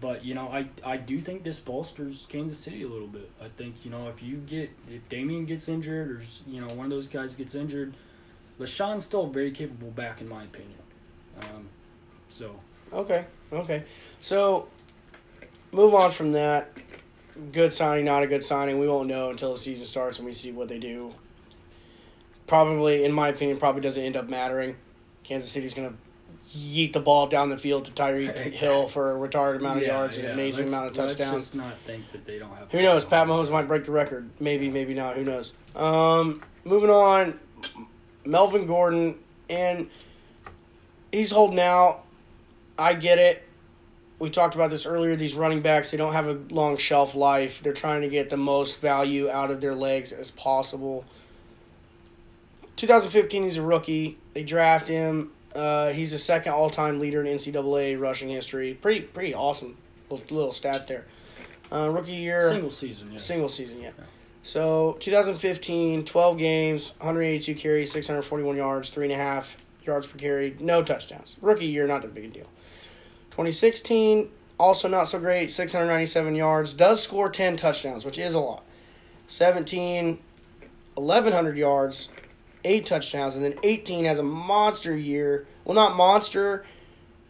but you know, I I do think this bolsters Kansas City a little bit. I think you know if you get if Damien gets injured or you know one of those guys gets injured, LeSean's still very capable back in my opinion. Um, so Okay, okay. So, move on from that. Good signing, not a good signing. We won't know until the season starts and we see what they do. Probably, in my opinion, probably doesn't end up mattering. Kansas City's going to yeet the ball down the field to Tyreek Exactly. Hill for a retarded amount of Yeah, yards and yeah, an amazing let's- amount of touchdowns. Let's just not think that they don't have. Who knows? Pat Mahomes might break the record. Maybe, maybe not. Who knows? Um, moving on, Melvin Gordon, and he's holding out. I get it. We talked about this earlier. These running backs, they don't have a long shelf life. They're trying to get the most value out of their legs as possible. 2015, he's a rookie. They draft him. Uh, he's the second all-time leader in NCAA rushing history. Pretty, pretty awesome little, little stat there. Uh, rookie year, single season. Yes. Single season, yeah. So 2015, 12 games, 182 carries, 641 yards, three and a half yards per carry, no touchdowns. Rookie year, not that big a deal. 2016, also not so great, 697 yards, does score 10 touchdowns, which is a lot. 17, 1100 yards, eight touchdowns, and then 18 has a monster year. Well, not monster.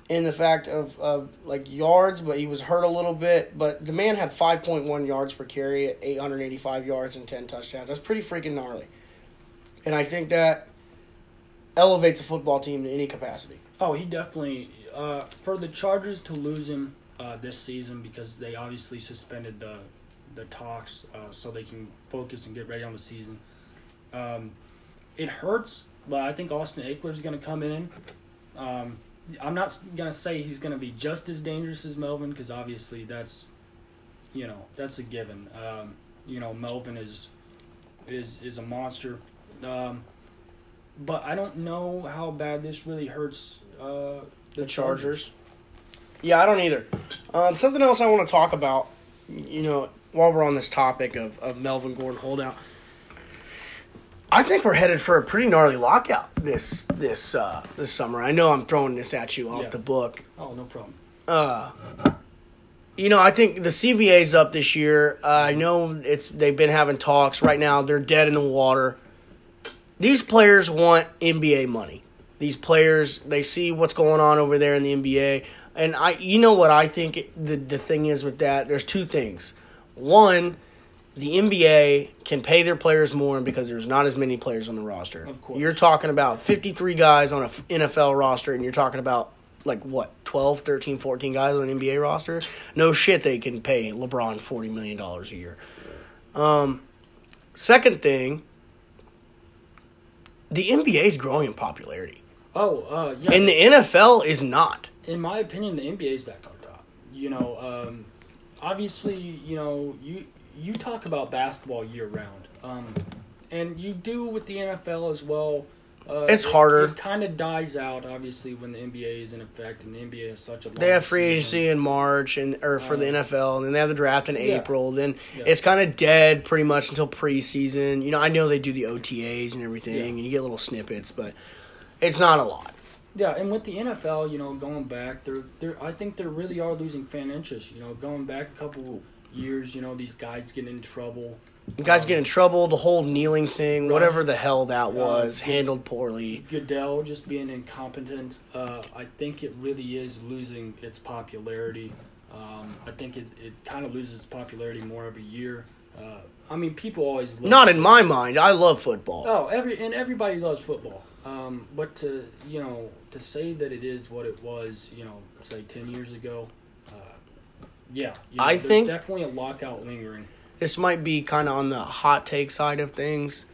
in the fact of, of like yards, but he was hurt a little bit. But the man had 5.1 yards per carry at 885 yards and 10 touchdowns. That's pretty freaking gnarly. And I think that elevates a football team in any capacity. Oh, he definitely uh, for the Chargers to lose him uh, this season because they obviously suspended the the talks uh, so they can focus and get ready on the season. Um, it hurts, but I think Austin Ekeler is going to come in. Um, I'm not going to say he's going to be just as dangerous as Melvin because obviously that's, you know, that's a given. Um, you know, Melvin is is is a monster. Um, but I don't know how bad this really hurts uh, the Chargers. Yeah, I don't either. Um, something else I want to talk about, you know, while we're on this topic of, of Melvin Gordon holdout, I think we're headed for a pretty gnarly lockout this this uh, this summer. I know I'm throwing this at you off Yeah. the book. Oh, no problem. Uh, you know, I think the CBA's up this year. Uh, I know it's they've been having talks. Right now, they're dead in the water. These players want NBA money. These players, they see what's going on over there in the NBA, and I, you know what I think it- the the thing is with that. There's two things. One, the NBA can pay their players more because there's not as many players on the roster. Of course. You're talking about 53 guys on a f- NFL roster, and you're talking about like what 12 13 14 guys on an nba roster no shit they can pay lebron 40 million dollars a year um second thing the nba is growing in popularity Oh, uh, yeah. and the nfl is not in my opinion, the NBA is back on top. You know, um, obviously, you know, you you talk about basketball year round, um, and you do with the NFL as well. Uh, It's it- harder. It, kind of dies out, obviously, when the NBA is in effect, and the NBA has such a. they have free season. agency in march and or for the Uh, nfl and then they have the draft in yeah. april then Yeah. it's kind of dead pretty much until preseason you know i know they do the otas and everything Yeah. and you get little snippets but it's not a lot Yeah, and with the NFL, you know, going back, they're, they're I think they really are losing fan interest. You know, going back a couple years, you know, these guys getting in trouble. Guys Um, get in trouble. The whole kneeling thing, Rush. whatever the hell that was, Uh, handled poorly. Goodell just being incompetent. Uh, I think it really is losing its popularity. Um, I think it, it kind of loses its popularity more every year. Uh, I mean, people always love Not in my mind. I love football. Oh, every and everybody loves football. Um, but to you know to say that it is what it was, you know, say ten years ago, yeah, you know, I think- definitely a lockout lingering. This might be kind of on the hot take side of things.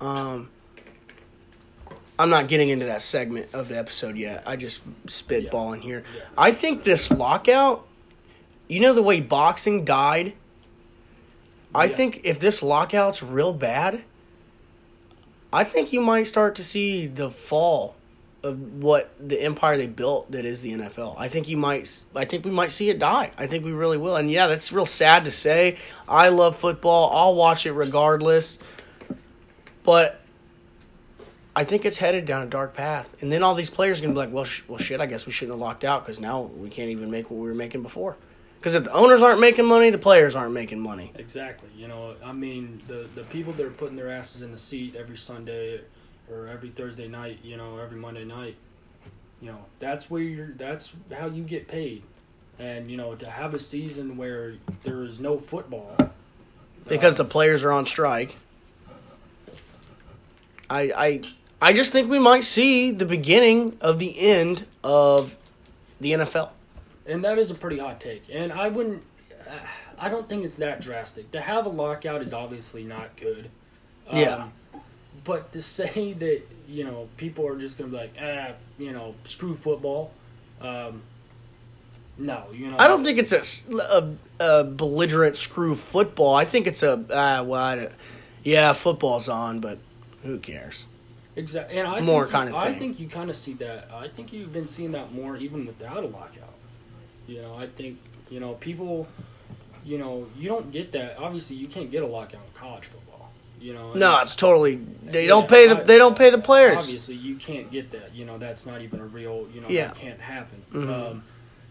Um, I'm not getting into that segment of the episode yet. I just spitballing here. Yeah. I think this lockout, you know, the way boxing died. I Yeah. think if this lockout's real bad, I think you might start to see the fall of what the empire they built that is the NFL. I think you might I think we might see it die. I think we really will. And yeah, that's real sad to say. I love football. I'll watch it regardless. But I think it's headed down a dark path. And then all these players are going to be like, "Well, sh- well shit, I guess we shouldn't have locked out cuz now we can't even make what we were making before." Cuz if the owners aren't making money, the players aren't making money. Exactly. You know, I mean, the the people that are putting their asses in the seat every Sunday or every Thursday night, you know, every Monday night, you know, that's where you're. That's how you get paid. And you know, to have a season where there is no football because uh, the players are on strike. I I I just think we might see the beginning of the end of the NFL. And that is a pretty hot take. And I wouldn't. Uh, I don't think it's that drastic. To have a lockout is obviously not good. Um, Yeah. But to say that you know people are just gonna be like, ah, you know, screw football. Um, no, you know. I don't think it's a a belligerent screw football. I think it's a ah well, I yeah, football's on, but who cares? exactly. And I more think you- kinda I thing. think you kind of see that. I think you've been seeing that more even without a lockout. You know, I think you know people. You know, you don't get that. Obviously, you can't get a lockout in college football. You know. No, it's totally they Yeah, don't pay the I- they don't pay the players. Obviously, you can't get that. You know, that's not even a real. You know, Yeah. that can't happen. Mhm. Um,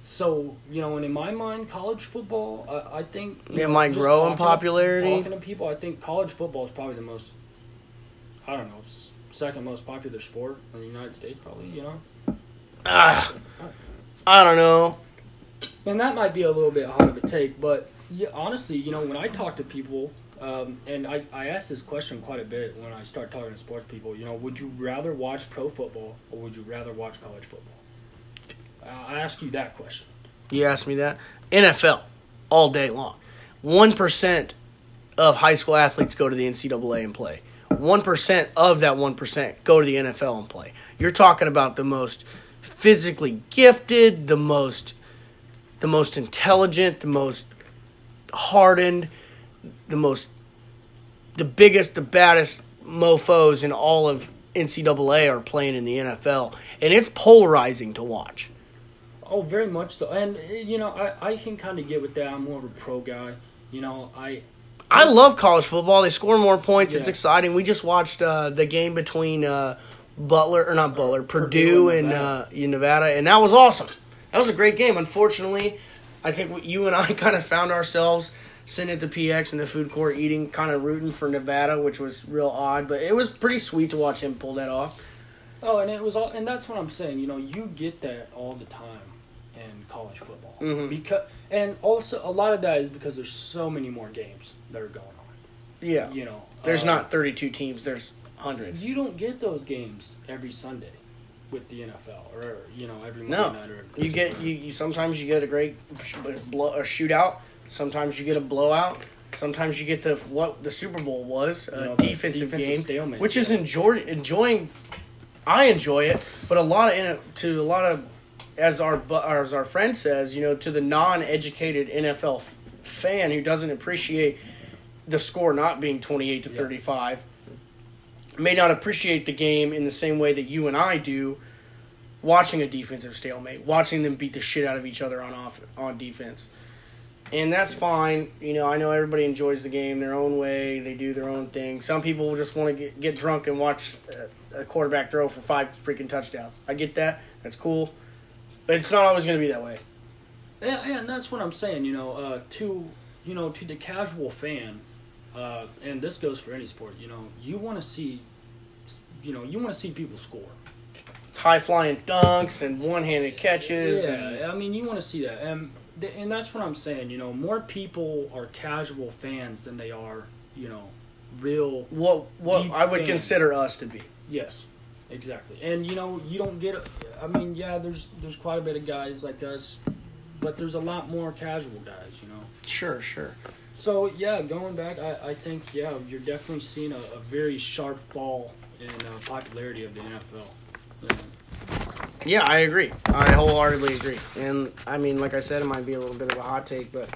so you know, and in my mind, college football, uh, I think It know, might grow in popularity. Talking to people, I think college football is probably the most. I don't know, second most popular sport in the United States, probably. You know. Ah, I don't know. And that might be a little bit hot of a take, but yeah, honestly, you know, when I talk to people, um, and I, I ask this question quite a bit when I start talking to sports people, you know, would you rather watch pro football or would you rather watch college football? I ask you that question. You asked me that. NFL, all day long. 1% of high school athletes go to the NCAA and play. 1% of that 1% go to the NFL and play. You're talking about the most physically gifted, the most the most intelligent, the most hardened, the most the biggest, the baddest mofos in all of NCAA are playing in the NFL, and it's polarizing to watch. Oh, very much so. And uh, you know, I, I can kind of get with that. I'm more of a pro guy. You know, I I love college football. They score more points. It's exciting. We just watched uh, the game between uh, Butler or not Butler, Purdue, Purdue and Nevada. uh, in Nevada, and that was awesome. That was a great game. Unfortunately, I think you and I kind of found ourselves sitting at the PX in the food court eating, kind of rooting for Nevada, which was real odd. But it was pretty sweet to watch him pull that off. oh, and it was all, and that's what I'm saying. You know, you get that all the time in college football Mhm. because, and also a lot of that is because there's so many more games that are going on. Yeah, You know, there's uh, not 32 teams. There's hundreds. You don't get those games every Sunday with the NFL, or you know, every Monday No, night. Or you get you, you. Sometimes you get a great blow, a shootout. Sometimes you get a blowout. Sometimes you get the what the Super Bowl was a You know, defensive, defensive game, stalemate, which is enjoy, enjoying. I enjoy it, but a lot of in it to a lot of, as our as our friend says, you know, to the non-educated NFL fan who doesn't appreciate the score not being twenty-eight to Yeah. thirty-five, may not appreciate the game in the same way that you and I do watching a defensive stalemate, watching them beat the shit out of each other on off on defense. And that's fine. You know, I know everybody enjoys the game their own way. They do their own thing. Some people just want to get, get drunk and watch a, quarterback throw for five freaking touchdowns. I get that. That's cool. But it's not always going to be that way. Yeah, and that's what I'm saying. You know, uh, to you know, to the casual fan, uh, and this goes for any sport. You know, you want to see, you know, you want to see people score. High flying dunks and one handed catches. and- Yeah, I mean, you want to see that, and and that's what I'm saying. You know, more people are casual fans than they are, you know, real. what what I would fans. consider us to be. Yes, exactly. And you know, you don't get. I mean, yeah, there's there's quite a bit of guys like us, but there's a lot more casual guys. You know. Sure, sure. So yeah, going back, I, I think yeah, you're definitely seeing a, a very sharp fall in uh, popularity of the NFL. Yeah. Yeah, I agree. I wholeheartedly agree. And I mean, like I said, it might be a little bit of a hot take, but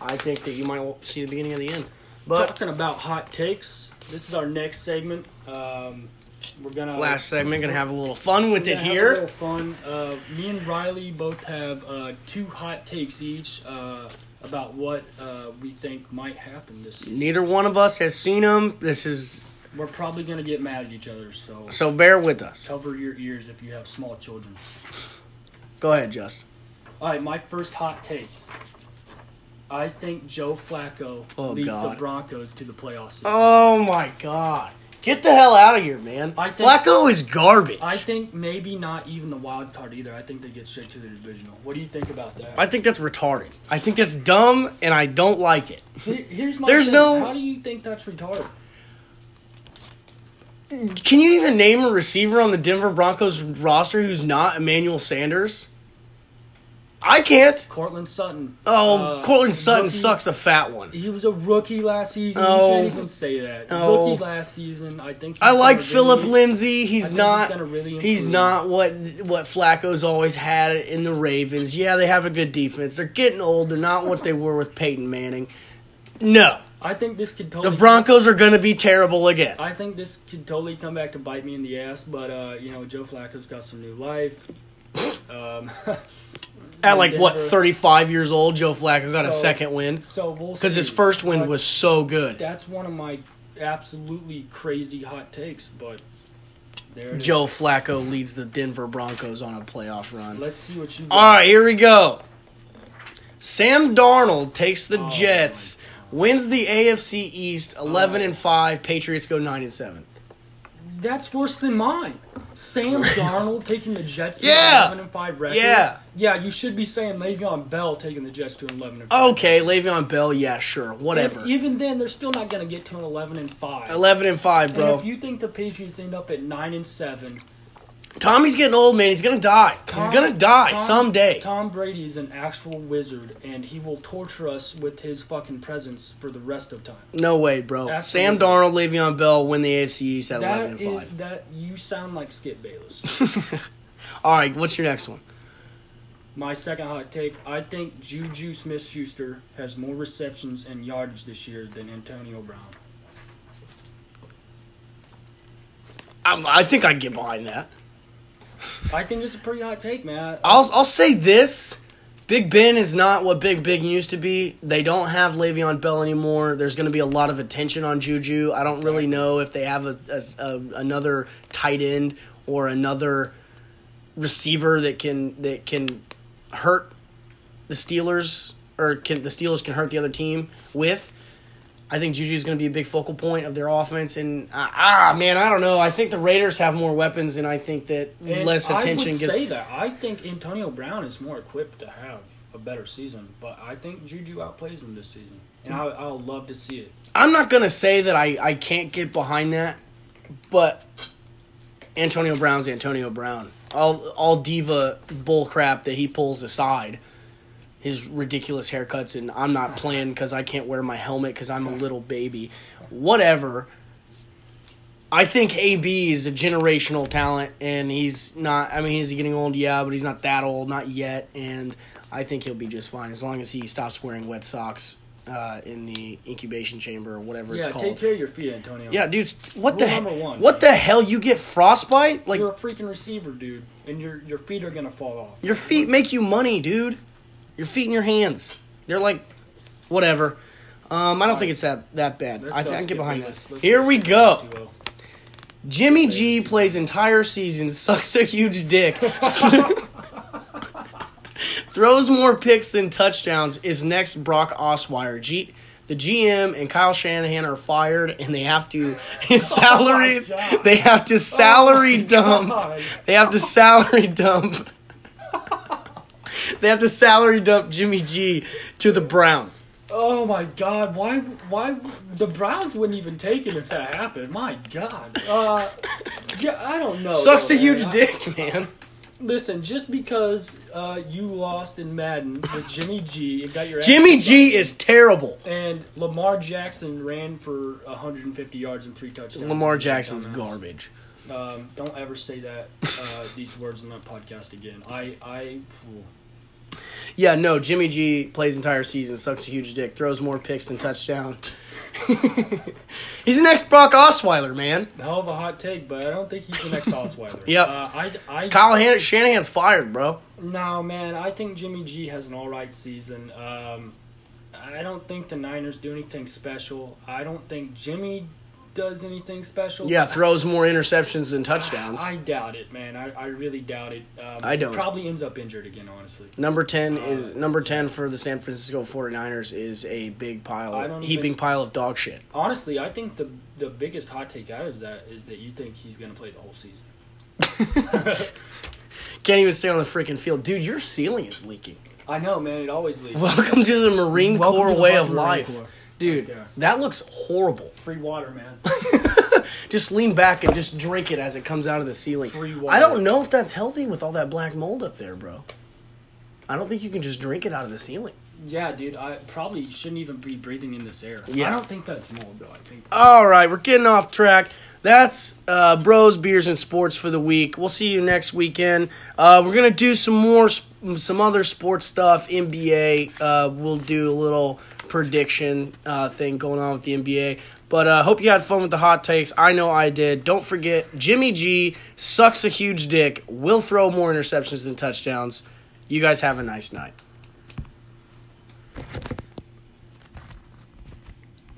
I think that you might see the beginning of the end. But Talking about hot takes, this is our next segment. Um, we're gonna last segment, gonna have a little fun with it here. little fun. Uh, me and Riley both have uh, two hot takes each uh, about what uh, we think might happen this season. Neither one of us has seen them. This is We're probably gonna get mad at each other, so so bear with us. cover your ears if you have small children. Go ahead, Justin. All right, my first hot take. I think Joe Flacco Oh, leads God. the Broncos to the playoffs. This. Oh my god. Get the hell out of here, man. I think- Flacco is garbage. I think maybe not even the wild card either. I think they get straight to the divisional. What do you think about that? I think that's retarded. I think that's dumb, and I don't like it. Here- Here's my There's thing. no- How do you think that's retarded? Can you even name a receiver on the Denver Broncos roster who's not Emmanuel Sanders? I can't. Courtland Sutton. Oh, Uh, Courtland Sutton rookie- sucks a fat one. He was a rookie last season. Oh. You can't even say that. Oh. Rookie last season. I think. I like Phillip really- Lindsay. He's not. He's, really He's not what what Flacco's always had in the Ravens. Yeah, they have a good defense. They're getting old. They're not what they were with Peyton Manning. No, I think this could totally. the. Broncos are going to be terrible again. I think this could totally come back to bite me in the ass, but uh, you know, Joe Flacco's got some new life. Um, At like what 35 years old, Joe Flacco got a second win So we'll because his first win But was so good. That's one of my absolutely crazy hot takes, but there it is. Joe Flacco leads the Denver Broncos on a playoff run. Let's see what you. All right, here we go. Sam Darnold takes the Oh, Jets, wins the AFC East 11 Oh. and 5, Patriots go 9 and 7. That's worse than mine. Sam Darnold taking the Jets to Yeah. an 11 and 5 record. Yeah. Yeah, you should be saying Le'Veon Bell taking the Jets to an 11 and 5. Okay, Le'Veon Bell, yeah, sure, And whatever. even then, they're still not going to get to an 11 and 5. Eleven and five, And bro. if you think the Patriots end up at 9 and 7, Tommy's getting old, man. He's gonna die. He's gonna die Tom- someday. Tom Brady is an actual wizard, and he will torture us with his fucking presence for the rest of time. No way, bro. Absolutely. Sam Darnold, Le'Veon Bell win the AFC East at That eleven and is five. that you sound like Skip Bayless. All right, what's your next one? My second hot take: I think Juju Smith-Schuster has more receptions and yardage this year than Antonio Brown. I, I think I can get behind that. I think it's a pretty hot take, man. I'll I'll say this: Big Ben is not what Big Big used to be. They don't have Le'Veon Bell anymore. There's going to be a lot of attention on Juju. I don't really know if they have a, a, a another tight end or another receiver that can that can hurt the Steelers or can the Steelers can hurt the other team with. I think Juju is going to be a big focal point of their offense, and uh, ah, man, I don't know. I think the Raiders have more weapons, and I think that And less attention I would gets. say that. I think Antonio Brown is more equipped to have a better season, but I think Juju outplays him this season, and I, I'll love to see it. I'm not gonna say that I, I can't get behind that, but Antonio Brown's Antonio Brown. All all diva bull crap that he pulls aside, his ridiculous haircuts, and I'm not playing because I can't wear my helmet because I'm a little baby. Whatever. I think AB is a generational talent, and he's not. I mean, he's getting old, yeah, but he's not that old, not yet. And I think he'll be just fine as long as he stops wearing wet socks uh, in the incubation chamber or whatever Yeah, it's called. Yeah, take care of your feet, Antonio. Yeah, dude, what the Rule he- number one, what man. the hell? You get frostbite? Like You're a freaking receiver, dude, and your your feet are gonna fall off. your feet make you money, dude. Your feet and your hands. They're like whatever. Um, I don't think it's that that bad. Let's I, go think I can get behind that. Let's Here we go. Jimmy G plays entire season, sucks a huge dick, throws more picks than touchdowns. Is next Brock Osweiler. G, the GM and Kyle Shanahan are fired, and they have to salary. God. they have to salary Oh dump. God. They have to salary dump. they have to salary dump Jimmy G to the Browns. Oh my God! Why? Why the Browns wouldn't even take him if that happened? My God! Uh, yeah, I don't know. Sucks though, a man. huge I- dick, man. Listen, just because uh, you lost in Madden with Jimmy G, and got your Jimmy G is terrible. and Lamar Jackson ran for 150 yards and three touchdowns. Lamar Jackson's garbage. Um, don't ever say that uh, these words on that podcast again. I I. phew. Yeah, no, Jimmy G plays entire season, sucks a huge dick, throws more picks than touchdown. he's the next Brock Osweiler, man. Hell of a hot take, but I don't think he's the next Osweiler. Yep. Uh, I, I, Kyle Han- Shanahan's fired, bro. no, man, I think Jimmy G has an all right season. Um, I don't think the Niners do anything special. I don't think Jimmy does anything special. Yeah, throws more interceptions than touchdowns. I doubt it, man. I, I really doubt it. Um, I don't. he Probably ends up injured again, honestly. Number 10 Uh, is number 10 for the San Francisco 49ers is a big I pile, heaping even- pile of dog shit. Honestly, I think the the biggest hot take out of that is that you think he's going to play the whole season. Can't even stay on the freaking field. Dude, your ceiling is leaking. I know, man. It always leaks. Welcome to the Marine Welcome Corps the way of Corps. life. Right Dude, there. that looks horrible. Free water, man. Just lean back and just drink it as it comes out of the ceiling. Free water. I don't know if that's healthy with all that black mold up there, bro. I don't think you can just drink it out of the ceiling. Yeah, dude. I probably shouldn't even be breathing in this air. Yeah. I don't think that's mold, though. I think. All right, we're getting off track. That's uh, Bros, Beers, and Sports for the week. We'll see you next weekend. Uh, we're gonna do some more, some other sports stuff. NBA. Uh, we'll do a little prediction uh, thing going on with the NBA. But I uh, hope you had fun with the hot takes. I know I did. Don't forget, Jimmy G sucks a huge dick, will throw more interceptions than touchdowns. You guys have a nice night.